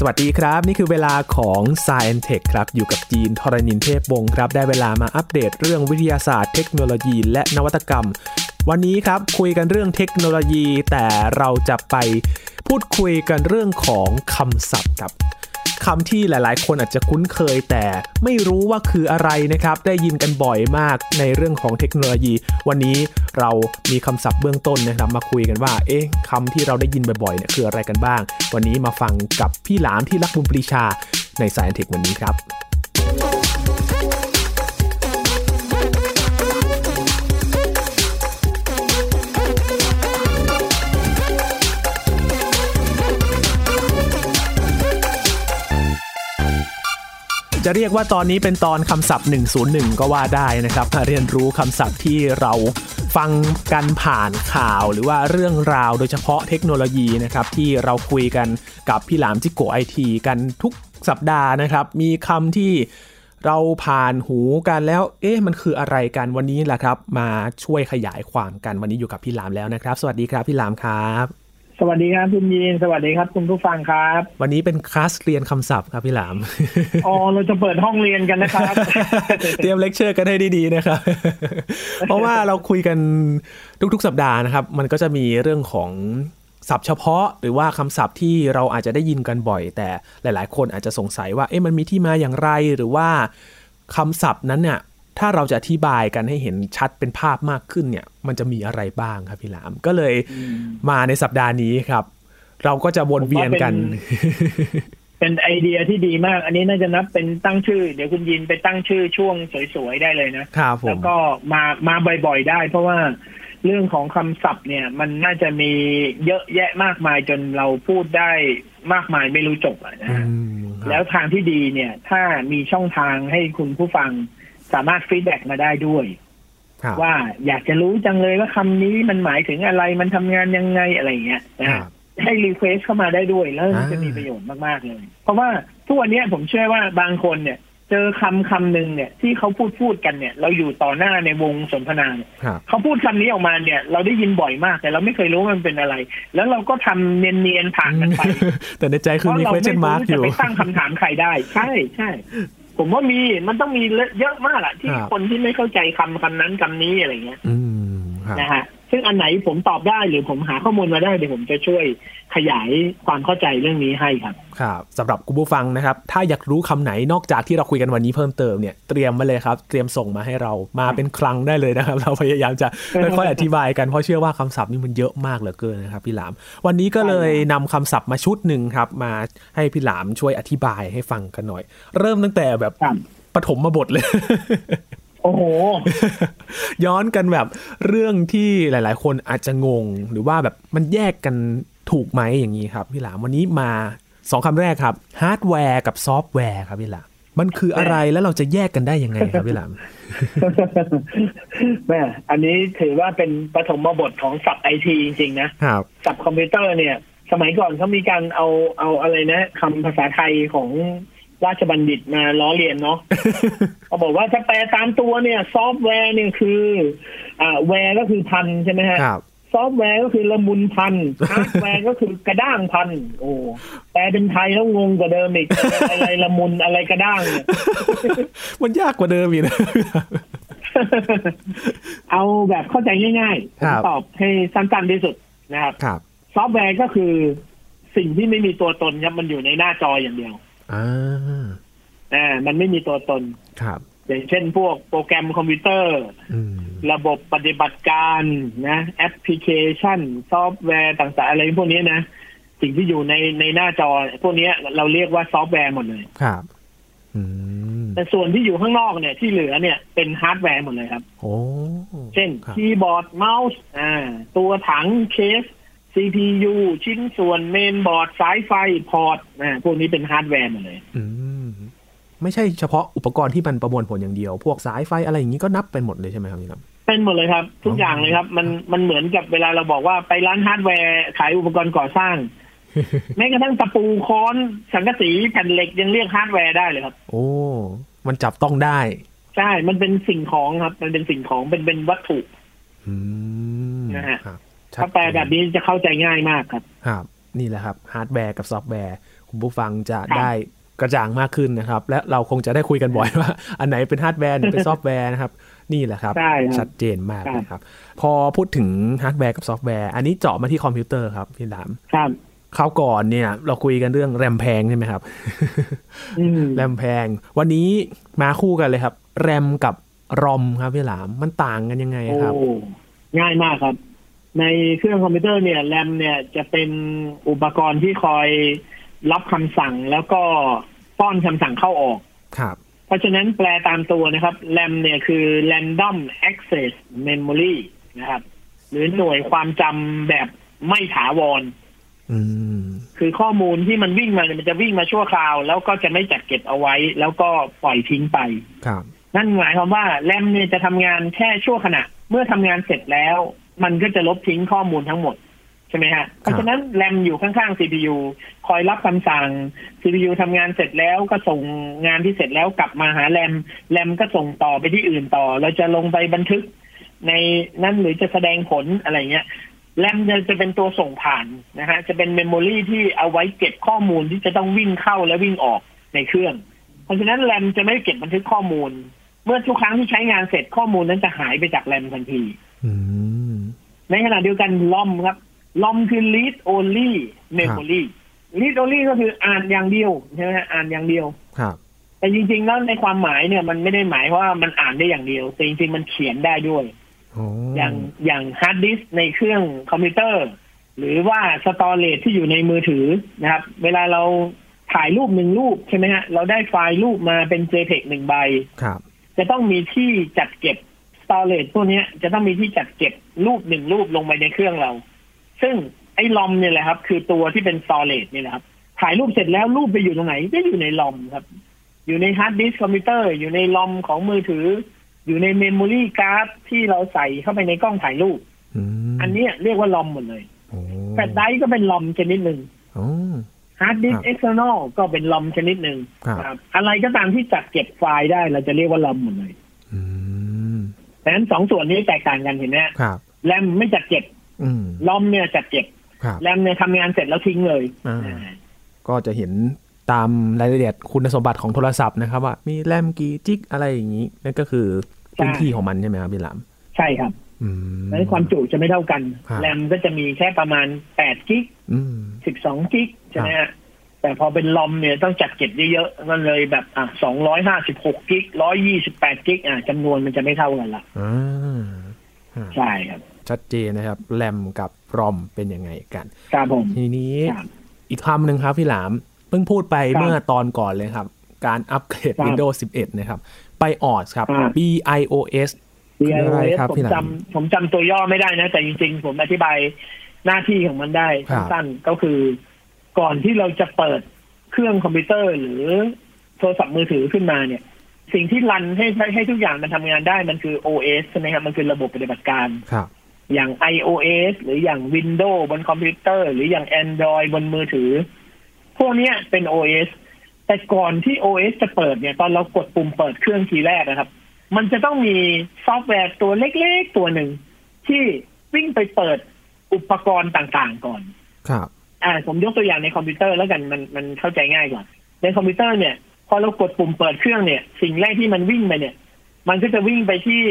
สวัสดีครับ นี่คือเวลาของ s c i e n Tech ครับ อยู่กับจีนทรณินเทพวงศ์ครับ ได้เวลามาอัปเดตเรื่องวิทยาศาสตร์เทคโนโลยีและนวัตกรรม วันนี้ครับคุยกันเรื่องเทคโนโลยี แต่เราจะไปพูดคุยกันเรื่องของคำศัพท์ครับ คำที่หลายๆ คนอาจจะคุ้นเคยแต่ไม่รู้ว่าคืออะไรนะครับ ได้ยินกันบ่อยมากในเรื่องของเทคโนโลยี วันนี้เรามีคำศัพท์เบื้องต้นนะครับมาคุยกันว่า เอ๊ะคำที่เราได้ยินบ่อยๆเนี่ยคืออะไรกันบ้าง วันนี้มาฟังกับพี่หลามที่รักบุญปรีชาในสายเทควันนี้ครับ จะเรียกว่าตอนนี้เป็นตอนคำศัพท์ 101 ก็ว่าได้นะครับมาเรียนรู้คำศัพท์ที่เราฟังกันผ่านข่าวหรือว่าเรื่องราวโดยเฉพาะเทคโนโลยีนะครับที่เราคุยกันกับพี่หลามจิโกไอทีกันทุกสัปดาห์นะครับ มีคำที่เราผ่านหูกันแล้ว เอ๊ะมันคืออะไรกันวันนี้แหละครับ มาช่วยขยายความกันวันนี้อยู่กับพี่หลามแล้วนะครับ สวัสดีครับพี่หลามครับ สวัสดีครับคุณยีน สวัสดีครับคุณผู้ฟังครับ วันนี้เป็นคลาสเรียนคำศัพท์ครับพี่หลาม อ๋อ เราจะเปิดห้องเรียนกันนะครับ เตรียมเลคเชอร์กันให้ดีๆนะครับ เพราะว่าเราคุยกันทุกๆ สัปดาห์นะครับ มันก็จะมีเรื่องของศัพท์เฉพาะหรือว่าคำศัพท์ที่เราอาจจะได้ยินกันบ่อย แต่หลาย ๆ คนอาจจะสงสัยว่าเอ๊ะมันมีที่มาอย่างไรหรือว่าคำศัพท์นั้นเนี่ย ถ้าเราจะอธิบายกันให้เห็นชัดเป็นภาพมากขึ้นเนี่ย มันจะมีอะไรบ้างครับพี่หลาม ก็เลยมาในสัปดาห์นี้ครับ เราก็จะวนเวียนกัน เป็นไอเดียที่ดีมาก อันนี้น่าจะนับเป็นตั้งชื่อ เดี๋ยวคุณยินไปตั้งชื่อช่วงสวยๆได้เลยนะครับผมแล้มวก็มามาบ่อยๆได้ เพราะว่าเรื่องของคำศัพท์เนี่ย มันน่าจะมีเยอะแยะมากมายจนเราพูดได้มากมายไม่รู้จบอะนะฮะอืมครับแล้วทางที่ดีเนี่ย ถ้ามีช่องทางให้คุณผู้ฟัง สามารถ feedback มาได้ด้วยครับว่าอยากจะรู้จังเลยว่าคำนี้มันหมายถึงอะไรมันทำงานยังไงอะไรอย่างเงี้ยนะครัฮะบให้รีเควสเข้ามาได้ด้วยแล้วมันอ่าจะมีประโยชน์มาก ๆ เลย เพราะว่าทุกวันเนี้ยผมเชื่อว่าบางคนเนี่ย เจอคำคำหนึ่งเนี่ย ที่เขาพูดพูดกันเนี่ย เราอยู่ต่อหน้าในวงสนทนาเนี่ยครับเขาพูดคำนี้ออกมาเนี่ย เราได้ยินบ่อยมากแต่เราไม่เคยรู้ว่ามันเป็นอะไร แล้วเราก็ทำเนียนๆผ่านกันไปแต่ในใจคือมีเพราะเราไม่ question รู้ mark อจะยู่ไปตั้งคำถามใครได้ ใช่ใช่ ผมว่ามีมันต้องมีเยอะมากอะที่ครับคนที่ไม่เข้าใจคำคำนั้นคำนี้อะไรเงี้ยอืมครับนะฮะ ซึ่งอันไหนผมตอบได้หรือผมหาข้อมูลมาได้เดี๋ยวผมจะช่วยขยายความเข้าใจเรื่องนี้ให้ครับ ครับสำหรับคุณผู้ฟังนะครับ ถ้าอยากรู้คำไหนนอกจากที่เราคุยกันวันนี้เพิ่มเติมเนี่ยเตรียมมาเลยครับ เตรียมส่งมาให้เรามาเป็นคลังได้เลยนะครับ เราพยายามจะค่อยๆอธิบายกันเพราะเชื่อว่าคำศัพท์นี่มันเยอะมากเหลือเกินนะครับพี่หลาม วันนี้ก็เลยนำคำศัพท์มาชุดหนึ่งครับมาให้พี่หลามช่วยอธิบายให้ฟังกันหน่อย เริ่มตั้งแต่แบบครับปฐมมาบทเลย โอ้โห ย้อนกันแบบเรื่องที่หลาย ๆ คนอาจจะงง หรือว่าแบบมันแยกกันถูกไหมอย่างนี้ครับ พี่หลามวันนี้มาสองคำแรกครับฮาร์ดแวร์กับซอฟต์แวร์ครับพี่หลามมันคืออะไรแล้วเราจะแยกกันได้ยังไงครับพี่หลามแหมอันนี้ถือว่าเป็นปฐมบทของศัพท์ไอทีจริง ๆ นะครับศัพท์คอมพิวเตอร์เนี่ย สมัยก่อนเขามีการเอาเอาอะไรนะคำภาษาไทยของ ราชบัณฑิตมาล้อเลียนเนาะเขาบอกว่าถ้าแปลตามตัวเนี่ย ซอฟต์แวร์เนี่ยคือ อ่า ware ก็คือภัณฑ์ใช่ไหมฮะครับซอฟต์แวร์ก็คือละมุนภัณฑ์ฮาร์ดแวร์ก็คือกระด้างภัณฑ์ โอ้แปลเป็นไทยแล้วงงกว่าเดิมอีก อะไรละมุนอะไรกระด้างเนี่ยมันยากกว่าเดิมอีกนะเอาแบบเข้าใจง่ายๆครับผมตอบให้สั้นๆที่สุดนะครับครับ ซอฟต์แวร์ก็คือสิ่งที่ไม่มีตัวตนครับมันอยู่ในหน้าจออย่างเดียว อ่าอ่ามันไม่มีตัวตนครับ อย่างเช่นพวกโปรแกรมคอมพิวเตอร์อืมระบบปฏิบัติการนะแอปพลิเคชัน ซอฟต์แวร์ต่างๆอะไรพวกนี้นะ สิ่งที่อยู่ในในหน้าจอ พวกนี้เราเรียกว่าซอฟต์แวร์หมดเลยครับอืมแต่ส่วนที่อยู่ข้างนอกเนี่ยที่เหลือเนี่ยเป็นฮาร์ดแวร์หมดเลยครับ โอ้ เช่นครับคีย์บอร์ดเมาส์อ่าตัวถังเคส CPU ชิ้นส่วนเมนบอร์ดสายไฟพอร์ตอ่าพวกนี้เป็นฮาร์ดแวร์หมดเลยอืมไม่ใช่เฉพาะอุปกรณ์ที่มันประมวลผลอย่างเดียว พวกสายไฟอะไรอย่างนี้ก็นับเป็นหมดเลยใช่ไหมครับพี่หลามเป็นหมดเลยครับ ทุกอ๋อออย่างเลยครับ มันมันเหมือนกับเวลาเราบอกว่าไปร้านฮาร์ดแวร์ขายอุปกรณ์ก่อสร้างแม้กระทั่งตะปูค้อนสังกะสีแผ่นเหล็กยังเรียกฮาร์ดแวร์ได้เลยครับ โอ้ มันจับต้องได้ ใช่ มันเป็นสิ่งของครับ มันเป็นสิ่งของเป็นเป็นวัตถุอืมนะฮะครับ ถ้าแปลแบบนี้จะเข้าใจง่ายมากครับครับนี่แหละครับฮาร์ดแวร์กับซอฟต์แวร์คุณคุณผู้ฟังจะได้กระจ่างมากขึ้นนะครับ และเราคงจะได้คุยกันบ่อยว่า อันไหนเป็นฮาร์ดแวร์ไหนเป็นซอฟต์แวร์นะครับ นี่แหละครับ ชัดเจนมากนะครับ พอพูดถึงฮาร์ดแวร์กับซอฟต์แวร์อันนี้เจาะมาที่คอมพิวเตอร์ครับพี่หลามครับคราวก่อนเนี่ยเราคุยกันเรื่องแรมแพงใช่ไหมครับแรมแพง วันนี้มาคู่กันเลยครับ แรมกับรอมครับพี่หลามมันต่างกันยังไงครับ ง่ายมากครับ ในเครื่องคอมพิวเตอร์เนี่ยแรมเนี่ยจะเป็นอุปกรณ์ที่คอยรับคำสั่งแล้วก็ป้อนคำสั่งเข้าออกครับเพราะฉะนั้นแปลตามตัวนะครับ RAM เนี่ยคือ Random Access Memory นะครับ หรือหน่วยความจำแบบไม่ถาวรคือข้อมูลที่มันวิ่งมาเนี่ยมันจะวิ่งมาชั่วคราว แล้วก็จะไม่จัดเก็บเอาไว้ แล้วก็ปล่อยทิ้งไป ครับ นั่นหมายความว่าแรมเนี่ยจะทำงานแค่ชั่วขณะ เมื่อทำงานเสร็จแล้ว มันก็จะลบทิ้งข้อมูลทั้งหมดใช่ไหมฮะ เพราะฉะนั้นแรมอยู่ข้างๆ CPU คอยรับคำสั่ง CPU ทำงานเสร็จแล้วก็ส่งงานที่เสร็จแล้วกลับมาหาแรมแรมก็ส่งต่อไปที่อื่นต่อ เราจะลงไปบันทึกในนั่นหรือจะแสดงผลอะไรเงี้ยแรมจะจะเป็นตัวส่งผ่านนะฮะ จะเป็นเมมโมรีที่เอาไว้เก็บข้อมูลที่จะต้องวิ่งเข้าและวิ่งออกในเครื่อง เพราะฉะนั้นแรมจะไม่เก็บบันทึกข้อมูล เมื่อทุกครั้งที่ใช้งานเสร็จข้อมูลนั้นจะหายไปจากแรมทันที ในขณะเดียวกันลอมครับลอมคือ read only memory read only ก็คืออ่านอย่างเดียวใช่ไหมอ่านอย่างเดียวครับแต่จริง ๆ แล้วในความหมายเนี่ยมันไม่ได้หมายว่ามันอ่านได้อย่างเดียว แต่จริง ๆ มันเขียนได้ด้วยอย่างอย่างฮาร์ดดิสก์ในเครื่องคอมพิวเตอร์ หรือว่า storage ที่อยู่ในมือถือนะครับ เวลาเราถ่ายรูปหนึ่งรูปใช่ไหมฮะเราได้ไฟล์รูปมาเป็น JPEG หนึ่งใบครับ จะต้องมีที่จัดเก็บ storage ตัวนี้จะต้องมีที่จัดเก็บรูปหนึ่งรูปลงไปในเครื่องเรา ซึ่งไอ้ ROM เนี่ยแหละครับ คือตัวที่เป็น storage นี่แหละครับ ถ่ายรูปเสร็จแล้วรูปไปอยู่ตรงไหนก็อยู่ใน ROM ครับ อยู่ในฮาร์ดดิสก์คอมพิวเตอร์อยู่ใน ROM ของมือถือ อยู่ใน memory card ที่เราใส่เข้าไปในกล้องถ่ายรูปอันนี้เรียกว่า ROM หมดเลยแฟลชไดรฟ์ก็เป็น ROM ชนิดหนึ่งฮาร์ดดิสก์ external ก็เป็น ROM ชนิดหนึ่งอะไรก็ตามที่จัดเก็บไฟล์ได้เราจะเรียกว่า ROM หมดเลย ดังนั้นสองส่วนนี้แตกต่างกันเห็นไหมครับแรมไม่จัดเก็บ ROM เนี่ยจัดเก็บแรมเนี่ยทำงานเสร็จแล้วทิ้งเลยก็จะเห็นตามรายละเอียดคุณสมบัติของโทรศัพท์นะครับว่ามีแรมกี่จิกอะไรอย่างนี้นั่นก็คือพื้นที่ของมันใช่ไหมครับพี่ลามใช่ครับแล้วความจุจะไม่เท่ากัน แรมก็จะมีแค่ประมาณแปดกิกสิบสองกิกใช่ไหมฮะ แต่พอเป็นลอมเนี่ยต้องจัดเก็บเยอะๆมันเลยแบบอะสองร้อยห้าสิบหกกิกร้อยยี่สิบแปดกิกอะจำนวนมันจะไม่เท่ากันละใช่ครับ ชัดเจนนะครับ แรมกับรอมเป็นยังไงกันครับผมทีนี้ อีกคำหนึ่งครับพี่หลาม เพิ่งพูดไปเมื่อตอนก่อนเลยครับ การอัปเกรด Windows 11 นะครับ ไปออสครับ BIOS อะไรครับพี่หลามผมจำผมจำตัวย่อไม่ได้นะ แต่จริงๆ ผมอธิบายหน้าที่ของมันได้สั้นๆก็คือ ก่อนที่เราจะเปิดเครื่องคอมพิวเตอร์หรือโทรศัพท์มือถือขึ้นมาเนี่ย สิ่งที่รันให้ให้ทุกอย่างมันทำงานได้มันคือ OS ใช่ไหมครับมันคือระบบปฏิบัติการครับอย่าง iOS หรืออย่าง Windows บนคอมพิวเตอร์ หรืออย่าง Android บนมือถือ พวกนี้เป็น OS แต่ก่อนที่ OS จะเปิดเนี่ย ตอนเรากดปุ่มเปิดเครื่องทีแรกนะครับ มันจะต้องมีซอฟต์แวร์ตัวเล็กๆ ตัวหนึ่ง ที่วิ่งไปเปิดอุปกรณ์ต่างๆก่อน ครับ อ่าผมยกตัวอย่างในคอมพิวเตอร์แล้วกันมันมันเข้าใจง่ายกว่า ในคอมพิวเตอร์เนี่ย พอเรากดปุ่มเปิดเครื่องเนี่ย สิ่งแรกที่มันวิ่งไปเนี่ย มันก็จะวิ่งไปที่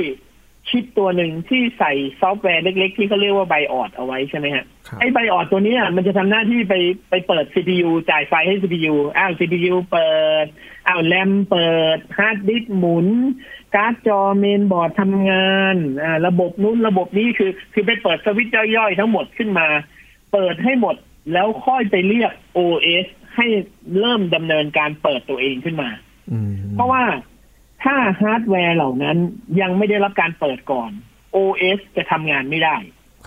ชิปตัวหนึ่งที่ใส่ซอฟต์แวร์เล็ก ๆ ที่เขาเรียกว่า BIOS เอาไว้ใช่ไหมฮะไอ้ BIOS ตัวนี้มันจะทำหน้าที่ไปไปเปิด CPU จ่ายไฟให้ CPU อ้าว CPU เปิดอ้าวแรมเปิดฮาร์ดดิสก์หมุน การ์ดจอเมนบอร์ดทำงานอ่าระบบนู้นระบบนี้คือคือไปเปิดสวิตช์ย่อยๆ ทั้งหมดขึ้นมา เปิดให้หมด แล้วค่อยไปเรียก OS ให้เริ่มดำเนินการเปิดตัวเองขึ้นมาเพราะว่าถ้าฮาร์ดแวร์เหล่านั้นยังไม่ได้รับการเปิดก่อน OS จะทำงานไม่ได้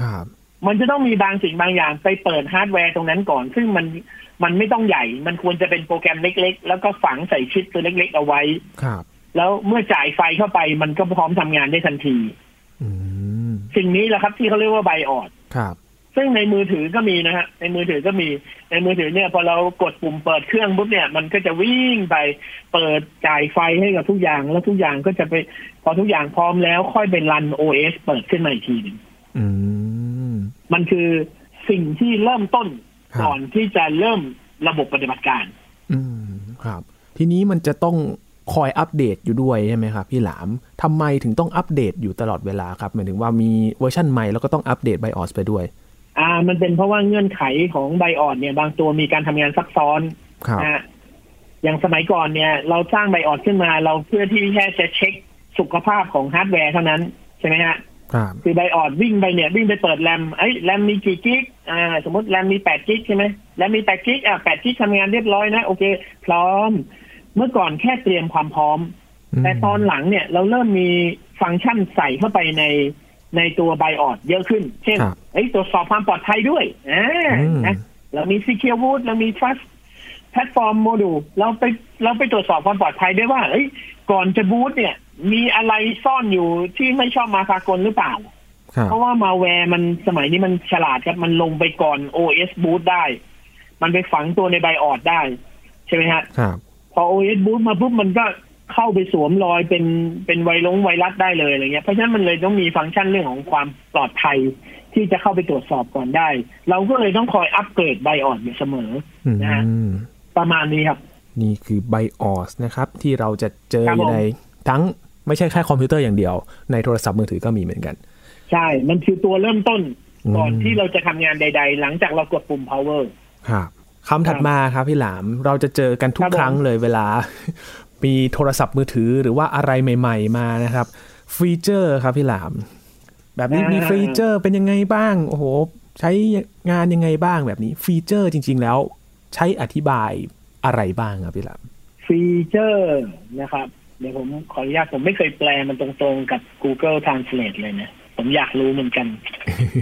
ครับ มันจะต้องมีบางสิ่งบางอย่างไปเปิดฮาร์ดแวร์ตรงนั้นก่อน ซึ่งมันมันไม่ต้องใหญ่ มันควรจะเป็นโปรแกรมเล็ก ๆ แล้วก็ฝังใส่ชิปตัวเล็ก ๆ เอาไว้ ครับ แล้วเมื่อจ่ายไฟเข้าไปมันก็พร้อมทำงานได้ทันทีสิ่งนี้แหละครับที่เขาเรียกว่า BIOS ครับ ซึ่งในมือถือก็มีนะฮะในมือถือก็มีในมือถือเนี่ยพอเรากดปุ่มเปิดเครื่องปุ๊บเนี่ยมันก็จะวิ่งไปเปิดจ่ายไฟให้กับทุกอย่าง แล้วทุกอย่างก็จะไป พอทุกอย่างพร้อมแล้วค่อยไปรันโอเอสเปิดขึ้นมาอีกทีหนึ่งมันคือสิ่งที่เริ่มต้นก่อนที่จะเริ่มระบบปฏิบัติการ อืมครับ ทีนี้มันจะต้องคอยอัปเดตอยู่ด้วยใช่ไหมครับพี่หลามทำไมถึงต้องอัปเดตอยู่ตลอดเวลาครับหมายถึงว่ามีเวอร์ชันใหม่แล้วก็ต้องอัปเดต BIOS ไปด้วย อ่า มันเป็นเพราะว่าเงื่อนไขของ BIOS เนี่ย บางตัวมีการทำงานซับซ้อนนะอย่างสมัยก่อนเนี่ย เราสร้าง BIOS ขึ้นมาเราเพื่อที่แค่จะเช็คสุขภาพของฮาร์ดแวร์เท่านั้นใช่ไหมฮะคือ BIOS วิ่งไปเนี่ย วิ่งไปเปิดแรมไอ้แรมมีกี่กิกอ่า สมมติแรมมีแปดกิกใช่ไหมแรมมีแปดกิกอ่าแปดกิกทำงานเรียบร้อยนะ โอเค พร้อม เมื่อก่อนแค่เตรียมความพร้อม แต่ตอนหลังเนี่ย เราเริ่มมีฟังก์ชันใส่เข้าไปใน ในตัวไบออดเยอะขึ้น เช่นไอ้ตรวจสอบความปลอดภัยด้วยอ่านะเรามี Secure Boot เรามี Trust Platform Module เราไปเราไปตรวจสอบความปลอดภัยได้ว่าเอ้ยก่อนจะบูตเนี่ย มีอะไรซ่อนอยู่ที่ไม่ชอบมาพากลหรือเปล่า เพราะว่ามาแวร์มันสมัยนี้มันฉลาดครับมันลงไปก่อน OS boot ได้ มันไปฝังตัวในไบออดได้ ใช่ไหมฮะพอ OS boot มาปุ๊บมันก็ เข้าไปสวมรอยเป็นเป็นไวรัสไวรัสได้เลยอะไรเงี้ยเพราะฉะนั้นมันเลยต้องมีฟังก์ชันเรื่องของความปลอดภัยที่จะเข้าไปตรวจสอบก่อนได้ เราก็เลยต้องคอยอัปเกรด BIOS อยู่เสมอนะฮะประมาณนี้ครับ นี่คือ BIOS นะครับ ที่เราจะเจอในทั้งไม่ใช่แค่คอมพิวเตอร์อย่างเดียว ในโทรศัพท์มือถือก็มีเหมือนกัน ใช่ มันคือตัวเริ่มต้นก่อนที่เราจะทำงานใด ๆ หลังจากเรากดปุ่ม power ครับคำถัดมาครับพี่หลามเราจะเจอกันทุกครั้งเลยเวลา มีโทรศัพท์มือถือหรือว่าอะไรใหม่ ๆ มานะครับ ฟีเจอร์ครับพี่หลาม แบบนี้มีฟีเจอร์เป็นยังไงบ้าง โอ้โห ใช้งานยังไงบ้างแบบนี้ ฟีเจอร์จริง ๆ แล้ว ใช้อธิบายอะไรบ้างครับพี่หลาม ฟีเจอร์นะครับ เดี๋ยวผมขออนุญาตผมไม่เคยแปลมันตรงๆกับ Google Translate เลยนะผมอยากรู้เหมือนกัน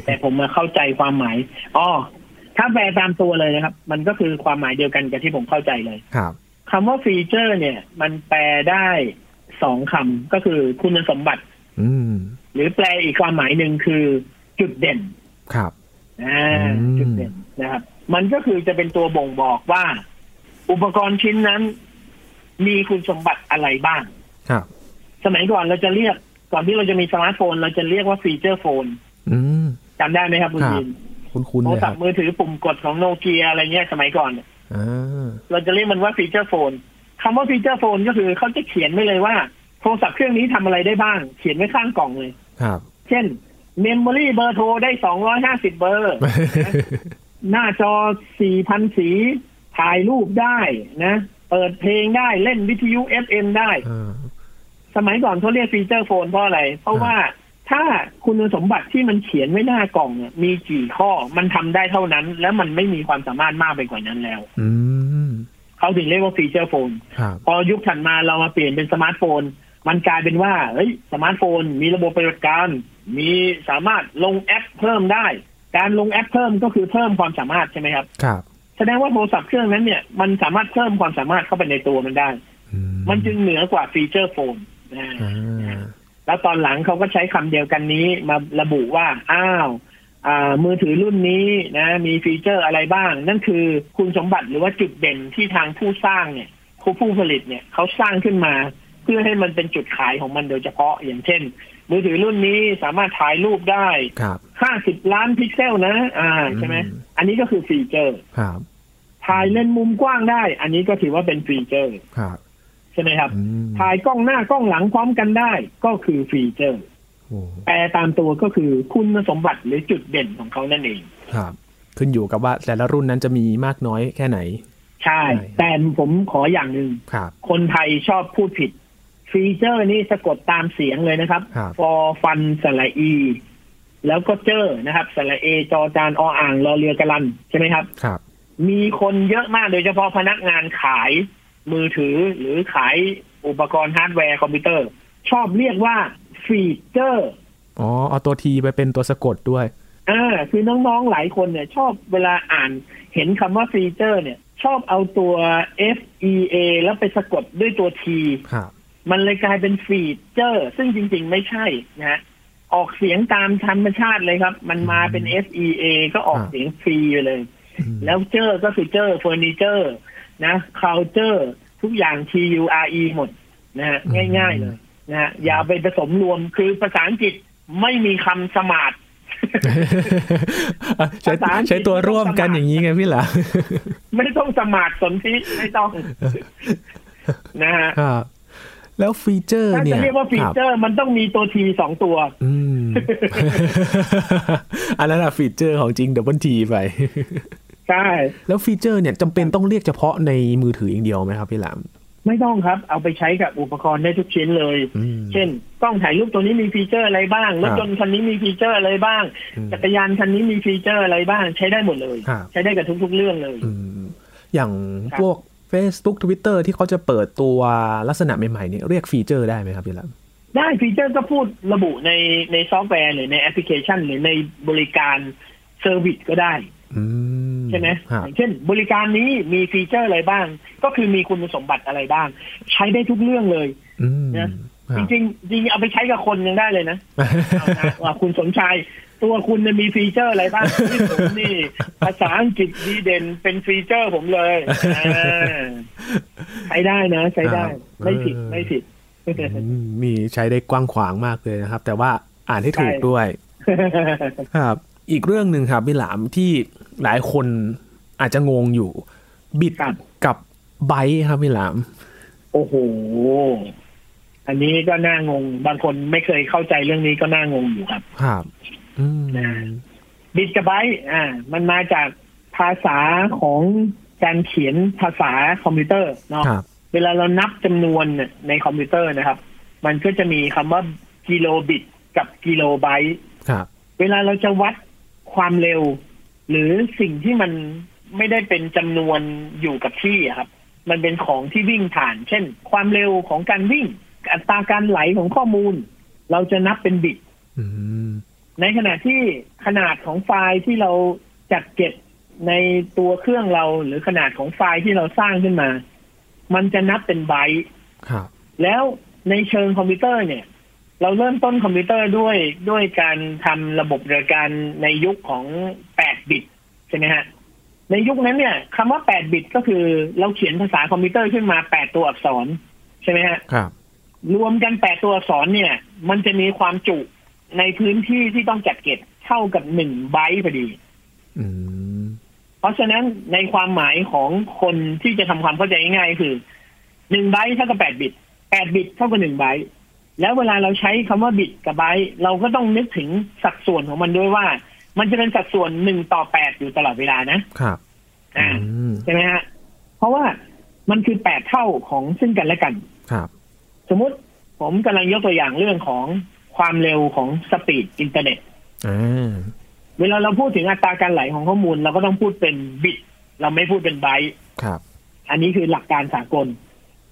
แต่ผมมาเข้าใจความหมายอ๋อถ้าแปลตามตัวเลยนะครับ มันก็คือความหมายเดียวกันกับที่ผมเข้าใจเลยครับ คำว่าฟีเจอร์เนี่ย มันแปลได้สองคำก็คือคุณสมบัติอืหรือแปลอีกความหมายหนึ่งคือจุดเด่น ครับอ่าจุดเด่นนะครับ มันก็คือจะเป็นตัวบ่งบอกว่า อุปกรณ์ชิ้นนั้น มีคุณสมบัติอะไรบ้าง ครับ สมัยก่อนเราจะเรียก ก่อนที่เราจะมีสมาร์ทโฟน เราจะเรียกว่า feature phone จำได้ไหมครับคุณยินคุณโทรศัพท์มือถือปุ่มกดของโนเกียอะไรเงี้ยสมัยก่อนเราจะเรียกมันว่า feature phone คำว่า feature phone ก็คือเขาจะเขียนไว้เลยว่า โทรศัพท์เครื่องนี้ทำอะไรได้บ้าง เขียนไว้ข้างกล่องเลย ครับ เช่น memory เบอร์โทรได้สองร้อยห้าสิบเบอร์ หน้าจอสี่พันสี ถ่ายรูปได้นะ เปิดเพลงได้เล่นวิทยุ FM ได้ สมัยก่อนเขาเรียก feature phone เพราะอะไร เพราะว่า ถ้าคุณสมบัติที่มันเขียนไว้หน้ากล่องมีกี่ข้อมันทำได้เท่านั้น แล้วมันไม่มีความสามารถมากไปกว่านั้นแล้วเขาถึงเรียกว่า feature phone พอยุคถัดมาเรามาเปลี่ยนเป็นสมาร์ทโฟน มันกลายเป็นว่าเฮ้ยสมาร์ทโฟน มีระบบปฏิบัติการ มีสามารถลงแอปเพิ่มได้ การลงแอปเพิ่มก็คือเพิ่มความสามารถใช่ไหมครับ ครับ แสดงว่าโทรศัพท์เครื่องนั้นเนี่ยมันสามารถเพิ่มความสามารถเข้าไปในตัวมันได้ มันจึงเหนือกว่าฟีเจอร์โฟน แล้วตอนหลังเขาก็ใช้คำเดียวกันนี้มาระบุว่า อ้าวมือถือรุ่นนี้นะมีฟีเจอร์อะไรบ้าง นั่นคือคุณสมบัติหรือว่าจุดเด่นที่ทางผู้สร้างเนี่ยผู้ผู้ผลิตเนี่ยเขาสร้างขึ้นมา เพื่อให้มันเป็นจุดขายของมันโดยเฉพาะอย่างเช่น มือถือรุ่นนี้สามารถถ่ายรูปได้ห้าสิบล้านพิกเซลนะ อ่าใช่ไหมอันนี้ก็คือฟีเจอร์ครับถ่ายเลนส์มุมกว้างได้ อันนี้ก็ถือว่าเป็นฟีเจอร์ครับ ใช่ไหมครับ ถ่ายกล้องหน้ากล้องหลังพร้อมกันได้ก็คือฟีเจอร์แปลตามตัวก็คือคุณสมบัติหรือจุดเด่นของเขานั่นเองครับ ขึ้นอยู่กับว่าแต่ละรุ่นนั้นจะมีมากน้อยแค่ไหน ใช่ แต่ผมขออย่างหนึ่งคนไทยชอบพูดผิด ฟีเจอร์นี่สะกดตามเสียงเลยนะครับฟอฟันสระอี แล้วก็เจอนะครับสระเอจอจานออ่างรอเรือการันต์ใช่ไหมครับครับ มีคนเยอะมากโดยเฉพาะพนักงานขาย มือถือหรือขายอุปกรณ์ฮาร์ดแวร์คอมพิวเตอร์ ชอบเรียกว่าฟีตเจอร์ อ๋อ เอาตัวทีไปเป็นตัวสะกดด้วยอ่าคือน้องๆ หลายคนเนี่ย ชอบเวลาอ่านเห็นคำว่าฟีเจอร์ เนี่ย ชอบเอาตัว F E A แล้วไปสะกดด้วยตัวทีครับมันเลยกลายเป็นฟีตเจอร์ ซึ่งจริง ๆ ไม่ใช่นะฮะออกเสียงตามธรรมชาติเลยครับ มันมาเป็น F E A ก็ออกเสียงฟีไปเลย แล้วเจอก็คือเจอเฟอร์นิเจอร์ นะคาเจอร์ทุกอย่าง T U R E หมดนะฮะง่าย ๆ เลยนะฮะอย่าไปผสมรวมคือภาษาอังกฤษไม่มีคำสมาร์ทใช้ใช้ตัวร่วมกันอย่างนี้ไงพี่หลามไม่ต้องสมาร์ทสนธิไม่ต้องนะฮะแล้วฟีเจอร์เนี่ยถ้าจะเรียกว่าฟีตเจอร์มันต้องมีตัวทีสองตัวอืมอันนั้นอะฟีตเจอร์ของจริง double T ไป ใช่แล้วฟีเจอร์เนี่ยจำเป็นต้องเรียกเฉพาะในมือถืออย่างเดียวไหมครับพี่หลาม ไม่ต้องครับ เอาไปใช้กับอุปกรณ์ได้ทุกชิ้นเลย เช่นกล้องถ่ายรูปตัวนี้มีฟีเจอร์อะไรบ้างรถยนต์คันนี้มีฟีเจอร์อะไรบ้าง จักรยานคันนี้มีฟีเจอร์อะไรบ้าง ใช้ได้หมดเลย ใช้ได้กับทุก ๆ เรื่องเลยอย่างพวก Facebook Twitter ที่เขาจะเปิดตัวลักษณะใหม่ๆนี่เรียกฟีเจอร์ได้ไหมครับพี่หลามได้ฟีเจอร์ก็พูดระบุในในซอฟต์แวร์หรือในแอปพลิเคชัน หรือในบริการ service ก็ได้ ใช่ไหมเช่น บริการนี้มีฟีเจอร์อะไรบ้าง ก็คือมีคุณสมบัติอะไรบ้าง ใช้ได้ทุกเรื่องเลยนะจริงจริงเอาไปใช้กับคนยังได้เลยนะว่าคุณสมชายตัวคุณจะมีฟีเจอร์อะไรบ้างที่ผมนี่ ภาษาอังกฤษดีเด่นเป็นฟีเจอร์ผมเลยใช้ได้นะ ใช้ได้ ไม่ผิดไม่ผิด มีใช้ได้กว้างขวางมากเลยนะครับ แต่ว่าอ่านให้ถูกด้วยครับ อีกเรื่องหนึ่งครับพี่หลามที่หลายคนอาจจะงงอยู่ บิดกับไบต์ครับพี่หลาม โอ้โห อันนี้ก็น่างง บางคนไม่เคยเข้าใจเรื่องนี้ก็น่างงอยู่ครับ ครับบิตกับไบต์อ่า มันมาจากภาษาของการเขียนภาษาคอมพิวเตอร์เนาะเวลาเรานับจำนวนในคอมพิวเตอร์นะครับ มันก็จะมีคำว่ากิโลบิตกับกิโลไบต์เวลาเราจะวัด ความเร็ว หรือสิ่งที่มันไม่ได้เป็นจำนวนอยู่กับที่ครับ มันเป็นของที่วิ่งผ่าน เช่น ความเร็วของการวิ่ง อัตราการไหลของข้อมูล เราจะนับเป็นบิตในขณะที่ขนาดของไฟล์ที่เราจัดเก็บในตัวเครื่องเราหรือขนาดของไฟล์ที่เราสร้างขึ้นมา มันจะนับเป็นไบต์แล้วในเชิงคอมพิวเตอร์เนี่ย เราเริ่มต้นคอมพิวเตอร์ด้วยด้วยการทำระบบเรือการในยุคของแปดบิตใช่ไหมฮะ ในยุคนั้นเนี่ยคำว่าแปดบิตก็คือเราเขียนภาษาคอมพิวเตอร์ขึ้นมาแปดตัวอักษรใช่ไหมฮะครับรวมกันแปดตัวอักษรเนี่ย มันจะมีความจุในพื้นที่ที่ต้องจัดเก็บเท่ากับหนึ่งไบต์พอดีเพราะฉะนั้นในความหมายของคนที่จะทำความเข้าใจง่ายคือหนึ่งไบต์เท่ากับแปดบิตแปดบิตเท่ากับหนึ่งไบต์ แล้วเวลาเราใช้คำว่าบิตกับไบต์เราก็ต้องนึกถึงสัดส่วนของมันด้วยว่า มันจะเป็นสัดส่วนหนึ่งต่อแปดอยู่ตลอดเวลานะครับอ่าใช่ไหมฮะเพราะว่ามันคือแปดเท่าของซึ่งกันและกัน ครับ สมมุติผมกำลังยกตัวอย่างเรื่องของความเร็วของ speed อินเทอร์เน็ตเวลาเราพูดถึงอัตราการไหลของข้อมูล เราก็ต้องพูดเป็นบิต เราไม่พูดเป็นไบต์ครับ อันนี้คือหลักการสากล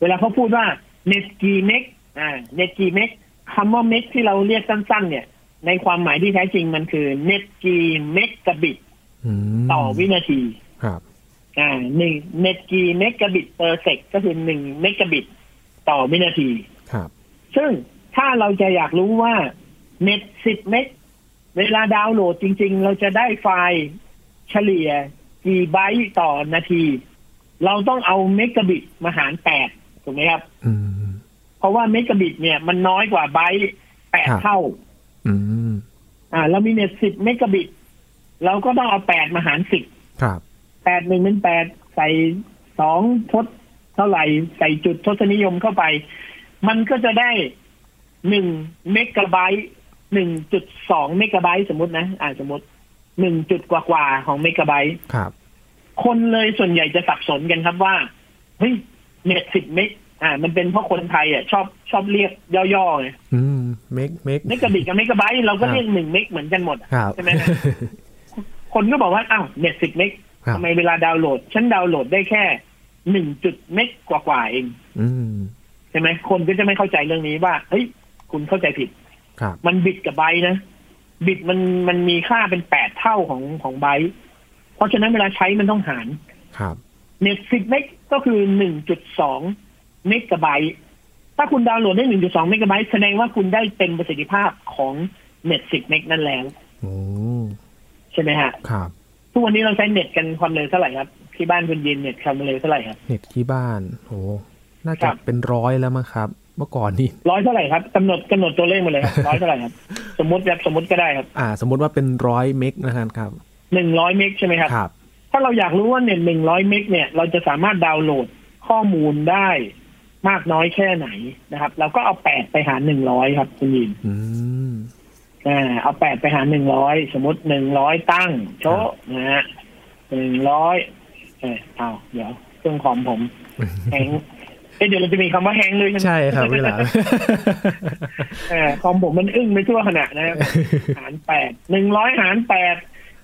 เวลาเขาพูดว่าเน็ตกี่เมก อ่าเน็ตกี่เมกคำว่าเมกที่เราเรียกสั้น ๆ เนี่ย ในความหมายที่แท้จริงมันคือเน็ตกี่เมกะบิตต่อวินาทีครับอ่าหนึ่งเน็ตกี่ megabit per sec ก็คือหนึ่งเมกะบิตต่อวินาทีครับ ซึ่งถ้าเราจะอยากรู้ว่าเน็ตสิบเมกเวลาดาวน์โหลดจริง ๆ เราจะได้ไฟล์เฉลี่ยกี่ไบต์ต่อนาที เราต้องเอาเมกะบิตมาหารแปดถูกไหมครับเพ ราะว่าเมกะบิตเนี่ยมันน้อยกว่าไบต์แปดเท่าอ่าเรามีเน็ตสิบเมกะบิต เราก็ต้องเอาแปดมาหารสิบแปดหนึ่งเป็นแปดใส่สองทศเท่าไหร่ใส่จุดทศนิยมเข้าไป มันก็จะได้หนึ่งเมกะไบต์หนึ่งจุดสองเมกะไบต์สมมตินะอ่าสมมติหนึ่งจุดกว่าๆของเมกะไบต์ครับ คนเลยส่วนใหญ่จะสับสนกันครับว่า เฮ้ย เน็ตสิบเมก อ่า มันเป็นเพราะคนไทยอะชอบชอบเรียกย่อๆไงอืมเมกเมกเมกะบิตกับเมกะไบต์เราก็เรียกหนึ่งเมกเหมือนกันหมดใช่ไหมคนก็บอกว่าอ้าวเน็ตสิบเมกทำไมเวลาดาวน์โหลด ฉันดาวน์โหลดได้แค่หนึ่งจุดเมกกว่าๆเองอืมใช่ไหมคนก็จะไม่เข้าใจเรื่องนี้ว่าเฮ้ยคุณเข้าใจผิดครับมันบิดกับไบนะบิดมันมันมีค่าเป็นแปดเท่าของของไบเพราะฉะนั้นเวลาใช้มันต้องหารครับเน็ตสิบเมกก็คือหนึ่งจุดสอง เมกะไบต์ถ้าคุณดาวน์โหลดได้หนึ่งจุดสองเมกะไบต์แสดงว่าคุณได้เต็มประสิทธิภาพของเน็ตสิบเมกนั่นแล้วใช่ไหมฮะ ครับ ทุกวันนี้เราใช้เน็ตกันความเร็วเท่าไหร่ครับ ที่บ้านคุณยินเน็ตความเร็วเท่าไหร่ครับ เน็ตที่บ้านโอ้น่าจะเป็นร้อยแล้วมั้งครับ เมื่อก่อนนี่ร้อยเท่าไหร่ครับกำหนดกำหนดตัวเลขมาเลยครับร้อยเท่าไหร่ครับ สมมติแบบสมมติก็ได้ครับ อ่า สมมติว่าเป็นร้อยเมกนะครับครับหนึ่งร้อยเมกใช่ไหมครับครับ ถ้าเราอยากรู้ว่าเน็ตหนึ่งร้อยเมกเนี่ย เราจะสามารถดาวน์โหลดข้อมูลได้ มากน้อยแค่ไหนนะครับ เราก็เอาแปดไปหารหนึ่งร้อยครับคุณยินอ่าเอาแปดไปหารหนึ่งร้อยสมมติหนึ่งร้อยตั้ง โชนะฮะหนึ่งร้อยเออเอาเดี๋ยวเครื่องคอมผม hang เดี๋ยวเราจะมีคำว่า hang ด้วยใช่ครับเวลาเออคอมผมมันอึ้งไปชั่วขณะนะหารแปดหนึ่งร้อยหารแปด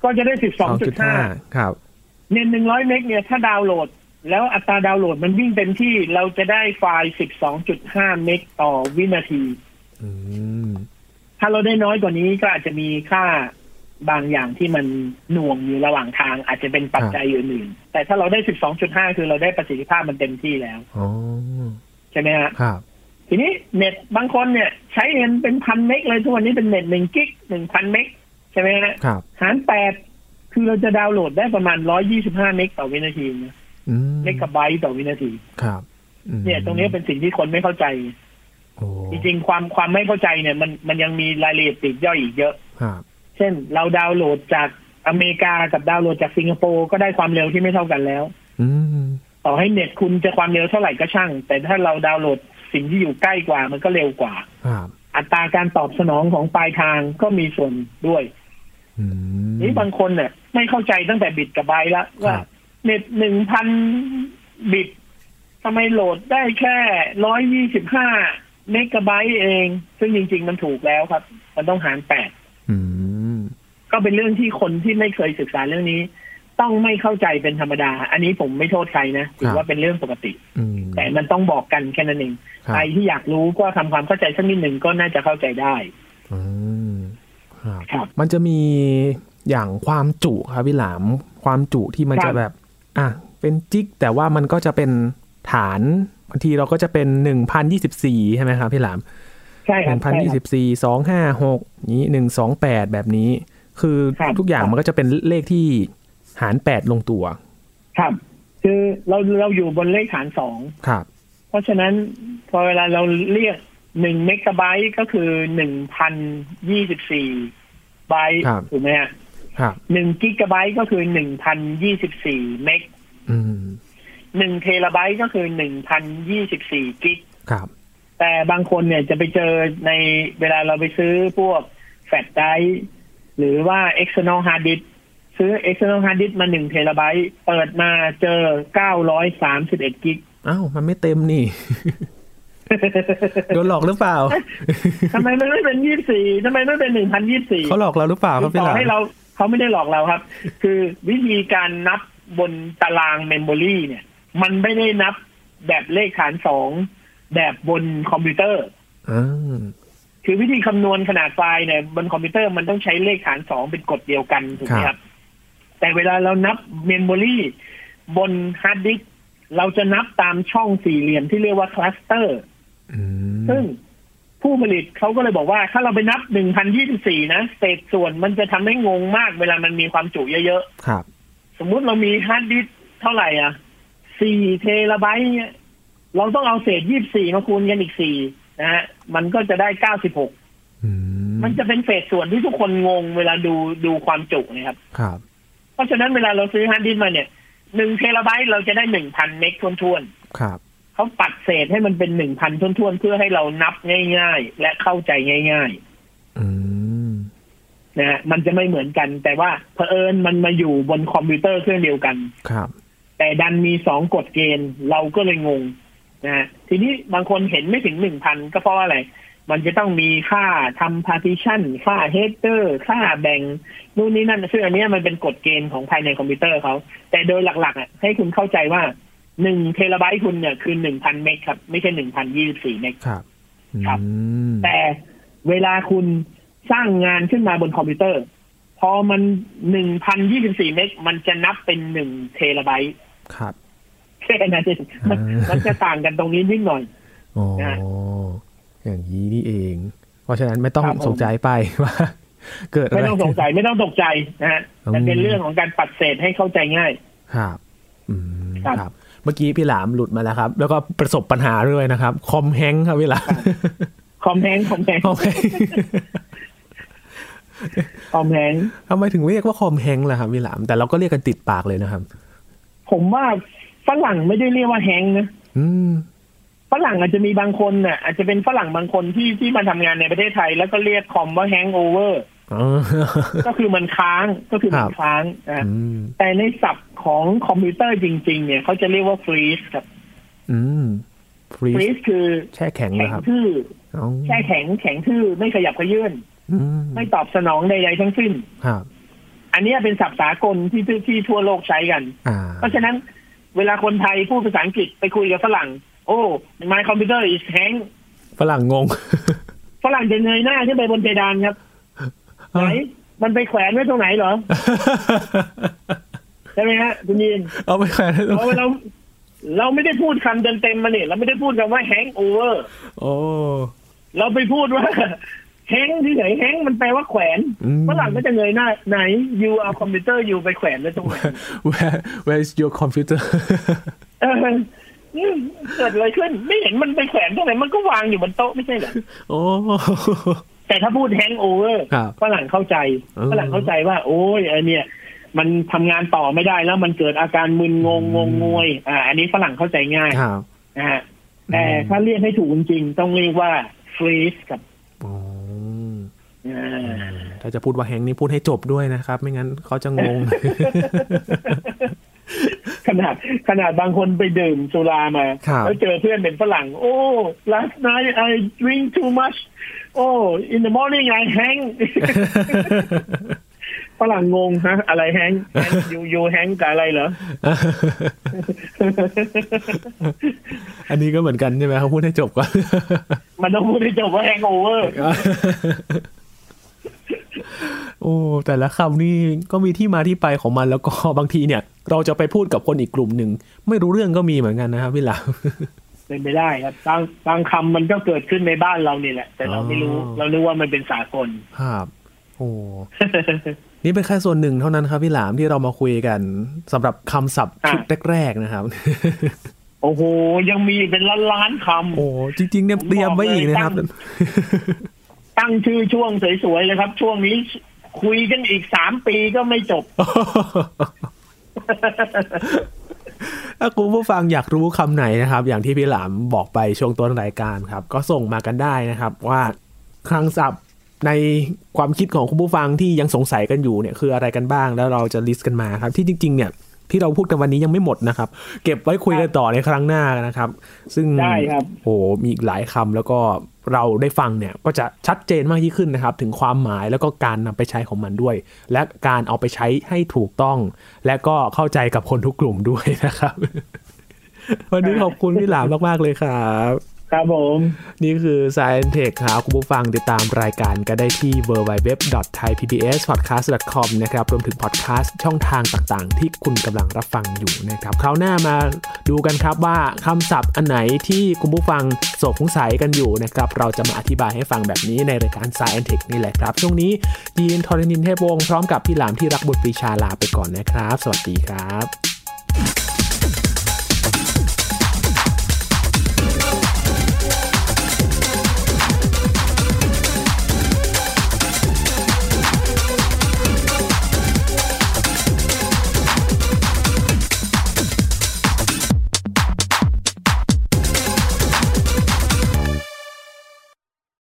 ก็จะได้สิบสองจุดห้าครับเน็ตหนึ่งร้อยเมกเนี่ยถ้าดาวน์โหลด แล้วอัตราดาวน์โหลดมันวิ่งเต็มที่เราจะได้ไฟล์สิบสองจุดห้าเมกต่อวินาที ถ้าเราได้น้อยกว่านี้ก็อาจจะมีค่าบางอย่างที่มันหน่วงอยู่ระหว่างทาง อาจจะเป็นปัจจัยอื่นๆแต่ถ้าเราได้สิบสองจุดห้าคือเราได้ประสิทธิภาพมันเต็มที่แล้วใช่ไหมฮะครับทีนี้เน็ตบางคนเนี่ย ใช้กันเป็นพันเมกเลยทุกวันนี้เป็นเน็ตหนึ่งกิกหนึ่งพันเมกใช่ไหมฮะหารแปดคือเราจะดาวน์โหลดได้ประมาณร้อยยี่สิบห้าเมกต่อวินาทีนะ เมกะไบต์ต่อวินาทีครับเนี่ยตรงนี้เป็นสิ่งที่คนไม่เข้าใจจริงๆความความไม่เข้าใจเนี่ย มันมันยังมีรายละเอียดติดย่อยอีกเยอะเช่น เราดาวน์โหลดจากอเมริกากับดาวน์โหลดจากสิงคโปร์ก็ได้ความเร็วที่ไม่เท่ากันแล้วต่อให้เน็ตคุณจะความเร็วเท่าไหร่ก็ช่าง แต่ถ้าเราดาวน์โหลดสิ่งที่อยู่ใกล้กว่า มันก็เร็วกว่าอัตราการตอบสนองของปลายทางก็มีส่วนด้วยนี่บางคนเนี่ยไม่เข้าใจตั้งแต่บิตกับไบต์ละว่า เน็ตหนึ่งพันบิตทำไมโหลดได้แค่ร้อยยี่สิบห้าเมกะไบต์เอง ซึ่งจริง ๆ มันถูกแล้วครับ มันต้องหารแปดก็เป็นเรื่องที่คนที่ไม่เคยศึกษาเรื่องนี้ ต้องไม่เข้าใจเป็นธรรมดา อันนี้ผมไม่โทษใครนะถือว่าเป็นเรื่องปกติแต่มันต้องบอกกันแค่นั้นเองใครที่อยากรู้ก็ทำความเข้าใจสักนิดหนึ่งก็น่าจะเข้าใจได้ครับมันจะมีอย่างความจุครับพี่หลาม ความจุที่มันจะแบบ อะเป็นจิกแต่ว่ามันก็จะเป็นฐานบางทีเราก็จะเป็นหนึ่งพันยี่สิบสี่ใช่ไหมครับพี่หลามใช่ครับหนึ่งพันยี่สิบสี่สองห้าหกนี้หนึ่งสองแปดแบบนี้ คือทุกอย่างมันก็จะเป็นเลขที่หารแปดลงตัว ครับ คือเราเราอยู่บนเลขฐานสองครับ เพราะฉะนั้นพอเวลาเราเรียกหนึ่งเมกะไบต์ก็คือหนึ่งพันยี่สิบสี่ไบต์ถูกไหมฮะ หนึ่งกิกะไบต์ก็คือหนึ่งพันยี่สิบสี่เมกหนึ่งเทราไบต์ก็คือหนึ่งพันยี่สิบสี่กิกครับ แต่บางคนเนี่ยจะไปเจอในเวลาเราไปซื้อพวก flash drive หรือว่า external hard disk ซื้อ external hard disk มาหนึ่งเทราไบต์เปิดมาเจอเก้าร้อยสามสิบเอ็ดกิกอ้าวมันไม่เต็มนี่โดนหลอกหรือเปล่าทำไมมันไม่เป็นยี่สี่ทำไมไม่เป็นหนึ่งพันยี่สี่เขาหลอกเราหรือเปล่าครับพี่หลาให้เรา เขาไม่ได้หลอกเราครับ คือวิธีการนับบนตาราง memory เนี่ย มันไม่ได้นับแบบเลขฐานสองแบบบนคอมพิวเตอร์คือวิธีคำนวณขนาดไฟล์เนี่ยบนคอมพิวเตอร์มันต้องใช้เลขฐานสองเป็นกฎเดียวกันถูกไหมครับ แต่เวลาเรานับ memory บนฮาร์ดดิสก์เราจะนับตามช่องสี่เหลี่ยมที่เรียกว่า cluster ซึ่ง ผู้ผลิตเขาก็เลยบอกว่าถ้าเราไปนับหนึ่งพันยี่สิบสี่นะเศษส่วนมันจะทำให้งงมากเวลามันมีความจุเยอะๆครับ สมมุติเรามีฮาร์ดดิสก์เท่าไหร่อะสี่เทราไบต์เนี่ยเราต้องเอาเศษยี่สี่มาคูณกันอีกสี่นะฮะมันก็จะได้เก้าสิบหกมันจะเป็นเศษส่วนที่ทุกคนงงเวลาดูดูความจุนะครับ ครับ เพราะฉะนั้นเวลาเราซื้อฮาร์ดดิสก์มาเนี่ยหนึ่งเทราไบต์เราจะได้หนึ่งพันเมกท้วนๆครับ เขาปัดเศษให้มันเป็นหนึ่งพันท้วนๆ เพื่อให้เรานับง่าย ๆ และเข้าใจง่าย ๆนะฮะมันจะไม่เหมือนกัน แต่ว่าเผอิญมันมาอยู่บนคอมพิวเตอร์เครื่องเดียวกัน ครับ แต่ดันมีสองกฎเกณฑ์ เราก็เลยงงนะฮะทีนี้บางคนเห็นไม่ถึงหนึ่งพันก็เพราะอะไร มันจะต้องมีค่าทำ partition ค่า header ค่าแบ่งนู่นนี่นั่นซึ่งอันนี้มันเป็นกฎเกณฑ์ของภายในคอมพิวเตอร์เขา แต่โดยหลักๆอะให้คุณเข้าใจว่า หนึ่งเทราไบต์คุณเนี่ยคือหนึ่งพันเมกครับ ไม่ใช่หนึ่งพันยี่สิบสี่เมกครับ ครับ แต่เวลาคุณสร้างงานขึ้นมาบนคอมพิวเตอร์ พอมันหนึ่งพันยี่สิบสี่เมกมันจะนับเป็นหนึ่งเทราไบต์ครับแค่นั้นเองมันมันจะต่างกันตรงนี้นิดหน่อยอ๋ออย่างนี้นี่เอง เพราะฉะนั้นไม่ต้องสงใจไปว่าเกิดไม่ต้องสงใจไม่ต้องตกใจนะฮะมันเป็นเรื่องของการปัดเศษให้เข้าใจง่าย ครับ อืมครับ เมื่อกี้พี่หลามหลุดมาแล้วครับ แล้วก็ประสบปัญหาด้วยนะครับ คอมแฮงครับพี่หลามคอมแฮงคอมแฮงคอมแฮงคอมแฮงทำไมถึงเรียกว่าคอมแฮงล่ะครับพี่หลาม แต่เราก็เรียกกันติดปากเลยนะครับ ผมว่าฝรั่งไม่ได้เรียกว่า hang นะอืมฝรั่งอาจจะมีบางคนน่ะ อาจจะเป็นฝรั่งบางคนที่ที่มาทำงานในประเทศไทย แล้วก็เรียกคอมว่า hangover ก็คือมันค้างก็คือมันค้างอ่ะแต่ในศัพท์ของคอมพิวเตอร์จริง ๆ เนี่ยเขาจะเรียกว่า freeze ครับ อืม freeze คือแช่แข็งแข็งทื่อแช่แข็งแข็งทื่อไม่ขยับขยื่นไม่ตอบสนองใดๆทั้งสิ้นอันนี้เป็นศัพท์สากลที่ที่ทั่วโลกใช้กัน เพราะฉะนั้นเวลาคนไทยพูดภาษาอังกฤษไปคุยกับฝรั่ง โอ้ my computer is hang ฝรั่งงง ฝรั่งจะเงยหน้าขึ้นไปบนเพดานครับ ไหนมันไปแขวนไว้ตรงไหนเหรอใช่ไหมฮะคุณยินเอาไปแขวนเราเราเราไม่ได้พูดคำเต็มๆมาเนี่ยเราไม่ได้พูดคำว่าแฮงโอเวอร์โอ้เราไปพูดว่าhang ที่ไหน hang มันแปลว่าแขวนฝรั่งก็จะเงยหน้าไหน you เอาคอมพิวเตอร์ you ไปแขวนไว้ตรงไหน where where is your computer เกิดอะไรขึ้น ไม่เห็นมันไปแขวนตรงไหนมันก็วางอยู่บนโต๊ะไม่ใช่เหรอโอ้ แต่ถ้าพูด hangover ฝรั่งเข้าใจฝรั่งเข้าใจว่า โอ้ยไอเนี่ยมันทำงานต่อไม่ได้แล้วมันเกิดอาการมึนงงงงงวย อ่า อันนี้ฝรั่งเข้าใจง่ายนะฮะแต่ถ้าเรียกให้ถูกจริงต้องเรียกว่าฟรีสกับถ้าจะพูดว่าแฮงนี่พูดให้จบด้วยนะครับ ไม่งั้นเขาจะงง ขนาดขนาดบางคนไปดื่มสุรามา แล้วเจอเพื่อนเป็นฝรั่ง โอ้ last night I drink too much โอ้ in the morning I hang ฝรั่งงงฮะ อะไรแฮงยูยูแฮงกับอะไรเหรอ อันนี้ก็เหมือนกันใช่ไหมเขาพูดให้จบก่อน มันต้องพูดให้จบว่าแฮงโอเวอร์ โอ้ แต่ละคำนี่ก็มีที่มาที่ไปของมันแล้วก็บางทีเนี่ย เราจะไปพูดกับคนอีกกลุ่มหนึ่ง ไม่รู้เรื่องก็มีเหมือนกันนะครับพี่หลา เป็นไปได้ครับบางบางคำมันก็เกิดขึ้นในบ้านเรานี่แหละ แต่เราไม่รู้ เรานึกว่ามันเป็นสากลครับโอ้นี่เป็นแค่ส่วนหนึ่งเท่านั้นครับพี่หลามที่เรามาคุยกันสำหรับคำศัพท์ชุดแรกๆนะครับ โอ้โห ยังมีเป็นล้านล้านคำโอ้จริงๆเนี่ยเตรียมไว้อีกนะครับ ตั้งชื่อช่วงสวยๆเลยครับ ช่วงนี้คุยกันอีกสามปีก็ไม่จบ ถ้าคุณผู้ฟังอยากรู้คำไหนนะครับ อย่างที่พี่หลามบอกไปช่วงต้นรายการครับ ก็ส่งมากันได้นะครับว่าครั้งศัพท์ในความคิดของคุณผู้ฟังที่ยังสงสัยกันอยู่เนี่ยคืออะไรกันบ้างแล้วเราจะลิสต์กันมาครับ ที่จริง ๆ เนี่ยที่เราพูดกันวันนี้ยังไม่หมดนะครับ เก็บไว้คุยกันต่อในครั้งหน้านะครับ ซึ่งใช่ครับโอ้มีอีกหลายคำแล้วก็ เราได้ฟังเนี่ยก็จะชัดเจนมากยิ่งขึ้นนะครับ ถึงความหมายแล้วก็การนำไปใช้ของมันด้วย และการเอาไปใช้ให้ถูกต้อง และก็เข้าใจกับคนทุกกลุ่มด้วยนะครับ วันนี้ขอบคุณพี่หลามมากๆเลยครับ ครับผม นี่คือ Science Tech ครับคุณผู้ฟังติดตามรายการก็ได้ที่ www.thaipbspodcast.com นะครับ รวมถึงพอดแคสต์ช่องทางต่างๆ ที่คุณกำลังรับฟังอยู่นะครับคราวหน้ามาดูกันครับว่าคำศัพท์อันไหนที่คุณผู้ฟังสงสัยกันอยู่นะครับ เราจะมาอธิบายให้ฟังแบบนี้ในรายการ Science Tech นี่แหละครับ ช่วงนี้ยีนทอร์นินเทพวงศ์พร้อมกับพี่หลามที่รักบุตรปรีชาลาไปก่อนนะครับ สวัสดีครับ